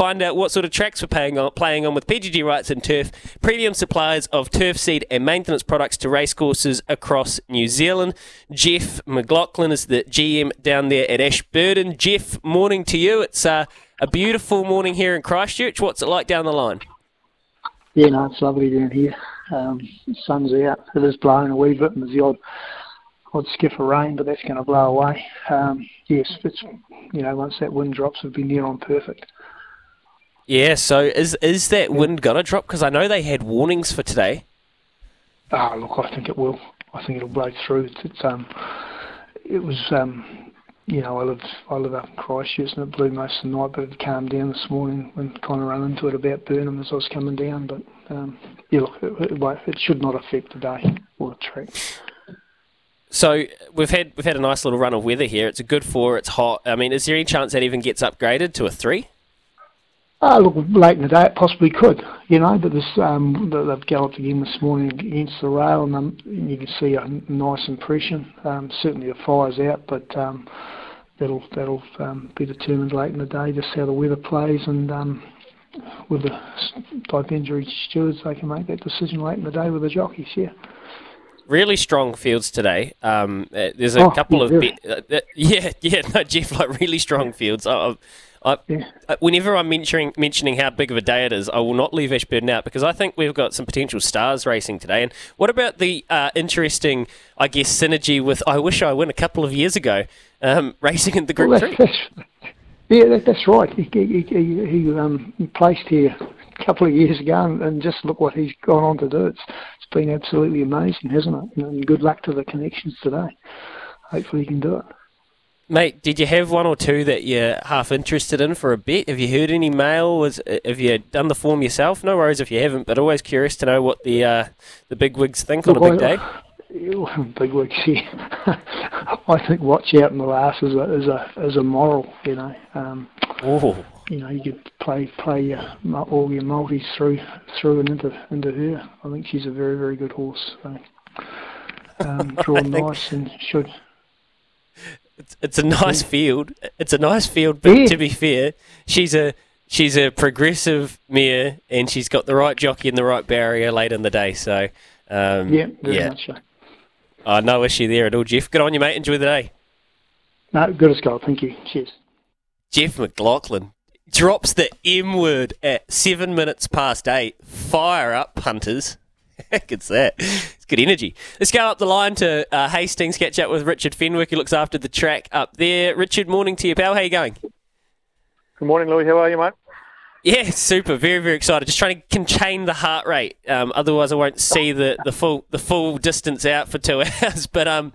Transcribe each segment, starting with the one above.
find out what sort of tracks we're playing on, playing on with PGG Wrightson Turf, premium suppliers of turf seed and maintenance products to racecourses across New Zealand. Jeff McLaughlin is the GM down there at Ashburton. Jeff, morning to you. It's uh, a beautiful morning here in Christchurch. What's it like down the line? Yeah, no, it's lovely down here. Um, sun's out. It is blowing a wee bit, and there's the odd odd skiff of rain, but that's going to blow away. Um, yes, it's you know once that wind drops, it'll be near on perfect. Yeah. So is is that wind gonna drop? Because I know they had warnings for today. Ah, look, I think it will. I think it'll blow through. It's, it's um, it was um, you know, I live I live up in Christchurch and it blew most of the night, but it calmed down this morning and kind of ran into it about Burnham as I was coming down. But um, yeah, look, it, it, it should not affect the day or the track. So we've had we've had a nice little run of weather here. It's a good four. It's hot. I mean, is there any chance that even gets upgraded to a three? Uh, look, late in the day it possibly could, you know, but this um, they've galloped again this morning against the rail, and um, you can see a nice impression. Um, certainly the fire's out, but um, that'll that'll um, be determined late in the day just how the weather plays, and um, with the type injury stewards, they can make that decision late in the day with the jockeys. Yeah really strong fields today. Um, uh, there's a oh, couple of be- uh, uh, yeah, yeah, no, Jeff, like really strong fields. I, I, yeah. Uh, whenever I'm mentioning mentioning how big of a day it is, I will not leave Ashburton out because I think we've got some potential stars racing today. And what about the uh, interesting, I guess, synergy with I Wish I Win a couple of years ago, um, racing in the Group well, Three? yeah, that, that's right. He, he, he, he um, placed here a couple of years ago, and, and just look what he's gone on to do. It's, It's been absolutely amazing, hasn't it? And good luck to the connections today. Hopefully, he can do it. Mate, did you have one or two that you're half interested in for a bet? Have you heard any mail? Was have you done the form yourself? No worries if you haven't, but always curious to know what the uh, the big wigs think Look, on a big day. Big wigs, yeah. I think watch out in the last is a is a is a moral, you know. Um, oh you know, you could play play your, all your multis through through and into into her. I think she's a very very good horse. So, um, draw nice and should. It's, it's a nice yeah. field. It's a nice field, but yeah. to be fair, she's a she's a progressive mare, and she's got the right jockey and the right barrier late in the day. So um, yeah, yeah. Much so. Oh, no issue there at all, Jeff. Good on you, mate. Enjoy the day. No, good as gold. Thank you. Cheers. Jeff McLaughlin, drops the M word at seven minutes past eight. Fire up, punters. Heck, it's that. It's good energy. Let's go up the line to uh, Hastings, catch up with Richard Fenwick, who looks after the track up there. Richard, morning to you, pal. How you going? Good morning, Louis. How are you, mate? Yeah, super. Very, very excited. Just trying to contain the heart rate. Um, otherwise, I won't see the, the full the full distance out for two hours. But um,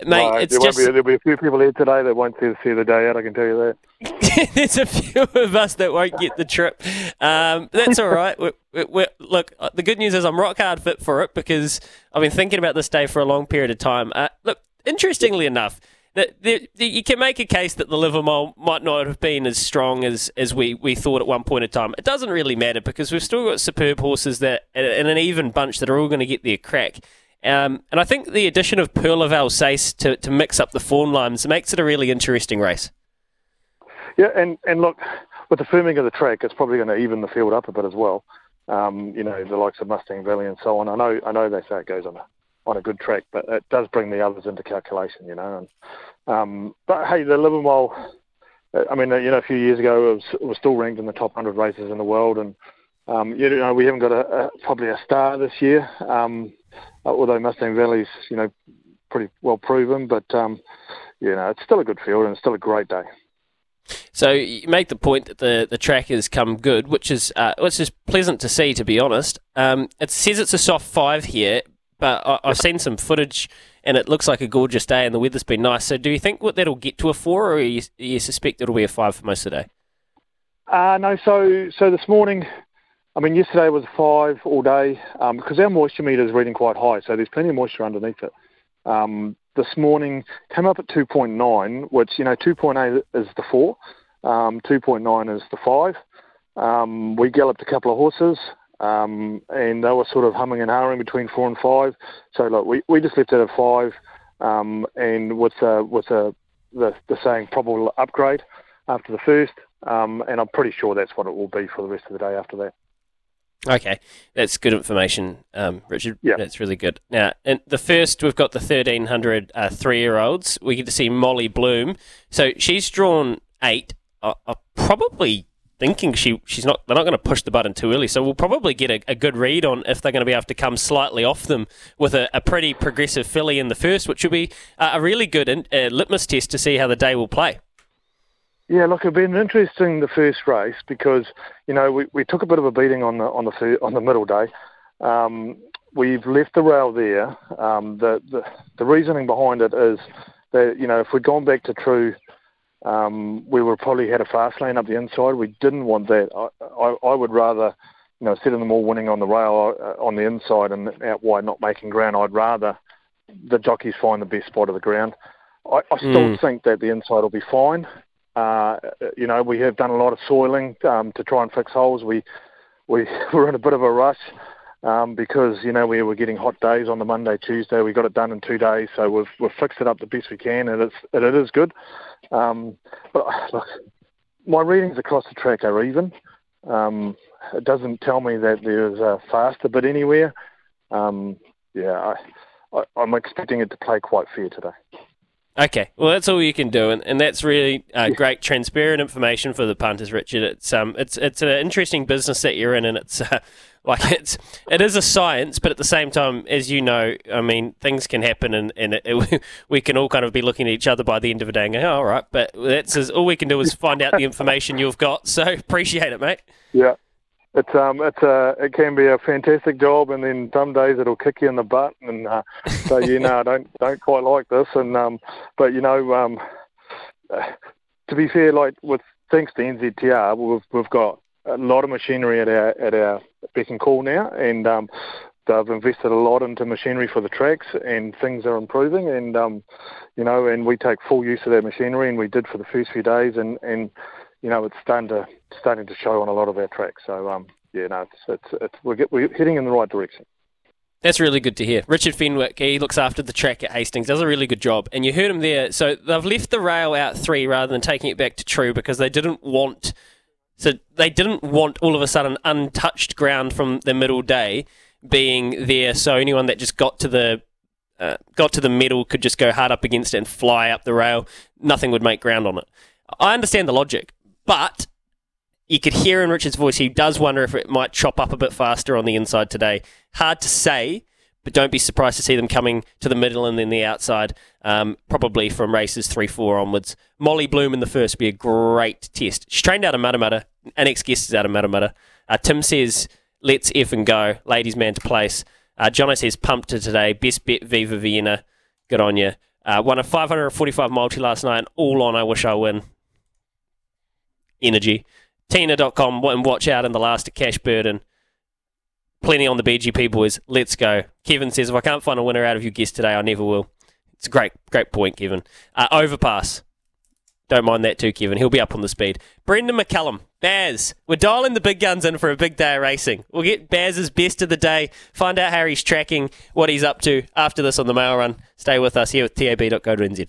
mate, no, it's there just be, there'll be a few people here today that won't see, see the day out. I can tell you that. There's a few of us that won't get the trip. Um, that's all right. We're, we're, look, uh, the good news is I'm rock hard fit for it because I've been thinking about this day for a long period of time. Uh, look, interestingly enough the, the, you can make a case that the Livamol might not have been as strong as, as we, we thought at one point in time. It doesn't really matter because we've still got superb horses that and an even bunch that are all going to get their crack. Um, and I think the addition of Pearl of Alsace to, to mix up the form lines makes it a really interesting race. Yeah, and, and look, with the firming of the track, it's probably going to even the field up a bit as well. Um, you know, the likes of Mustang Valley and so on. I know, I know they say it goes on a on a good track, but it does bring the others into calculation, you know. And, um, but hey, the living Livamol, I mean, you know, a few years ago it was, it was still ranked in the top 100 races in the world, and um, you know, we haven't got a, a probably a star this year, um, although Mustang Valley's, you know, pretty well proven, but um, you know, it's still a good field and it's still a great day. So you make the point that the, the track has come good, which is uh, which is pleasant to see, to be honest. Um, it says it's a soft five here, but I, have seen some footage, and it looks like a gorgeous day, and the weather's been nice. So, do you think what that'll get to a four, or you, you suspect it'll be a five for most of the day? Uh, no. So, so this morning, I mean, yesterday was a five all day um, because our moisture meter is reading quite high, so there's plenty of moisture underneath it. Um, this morning came up at 2.9, which you know 2.8 is the four, um, 2.9 is the five. Um, we galloped a couple of horses. Um, and they were sort of humming and hawing between four and five. So look, we, we just left it at five, um, and with uh, with uh, the the saying probable upgrade after the first. um, and I'm pretty sure that's what it will be for the rest of the day after that. Okay, that's good information, um, Richard. Yeah. That's really good. Now, in the first, we've got the 1300 uh, three year olds. We get to see Molly Bloom. So she's drawn eight. I, I'm probably thinking she she's not they're not going to push the button too early. So we'll probably get a, a good read on if they're going to be able to come slightly off them with a, a pretty progressive filly in the first, which will be a really good in, uh, litmus test to see how the day will play. Yeah, look, it's been interesting the first race because you know we, we took a bit of a beating on the on the on the middle day. Um, we've left the rail there. Um, the, the the reasoning behind it is that you know if we'd gone back to true, um, we would probably had a fast lane up the inside. We didn't want that. I I, I would rather you know instead of them all winning on the rail uh, on the inside and out wide not making ground, I'd rather the jockeys find the best spot of the ground. I, I still Mm. think that the inside will be fine. Uh, you know, we have done a lot of soiling um, to try and fix holes. We we were in a bit of a rush um, because you know we were getting hot days on the Monday, Tuesday. We got it done in two days, so we've we've fixed it up the best we can, and it's and it is good. Um, but look, my readings across the track are even. Um, it doesn't tell me that there's a faster bit anywhere. Um, yeah, I, I, I'm expecting it to play quite fair today. Okay, well that's all you can do, and, and that's really uh, great, transparent information for the punters, Richard. It's um, it's it's an interesting business that you're in, and it's uh, like it's it is a science, but at the same time, as you know, I mean, things can happen, and and it, it, we can all kind of be looking at each other by the end of the day and go, oh, all right, but that's as, all we can do is find out the information you've got. So appreciate it, mate. Yeah, it's um, it's a it can be a fantastic job, and then some days it'll kick you in the butt, and uh, so you know I don't don't quite like this, and um, but you know um, to be fair, like with thanks to NZTR, we've we've got a lot of machinery at our at our beck and call now, and um, they've invested a lot into machinery for the tracks, and things are improving, and um, you know, and we take full use of that machinery, and we did for the first few days, and and you know, it's starting to starting to show on a lot of our tracks. So um, yeah, no, it's it's, it's we're, get, we're heading in the right direction. That's really good to hear. Richard Fenwick, he looks after the track at Hastings, does a really good job. And you heard him there. So they've left the rail out three rather than taking it back to true because they didn't want. So they didn't want all of a sudden untouched ground from the middle day being there. So anyone that just got to the uh, got to the middle could just go hard up against it and fly up the rail. Nothing would make ground on it. I understand the logic, but you could hear in Richard's voice he does wonder if it might chop up a bit faster on the inside today. Hard to say, but don't be surprised to see them coming to the middle and then the outside, um, probably from races three, four onwards. Molly Bloom in the first be a great test. She's trained out of Matamata. Our next guest is out of Matamata. Uh, Tim says, let's F and go. Ladies man to place. Uh, Jono says, pumped to today. Best bet Viva Vienna. Good on you. Uh, won a 545 multi last night. All on I wish I win. Energy. Tina.com and watch out in the last at Ashburton. Plenty on the BGP boys. Let's go. Kevin says, if I can't find a winner out of your guest today, I never will. It's a great, great point, Kevin. Uh, overpass. Don't mind that too, Kevin. He'll be up on the speed. Brendon McCullum. Baz. We're dialing the big guns in for a big day of racing. We'll get Baz's best of the day, find out how he's tracking, what he's up to after this on the mail run. Stay with us here with tab.co.nz.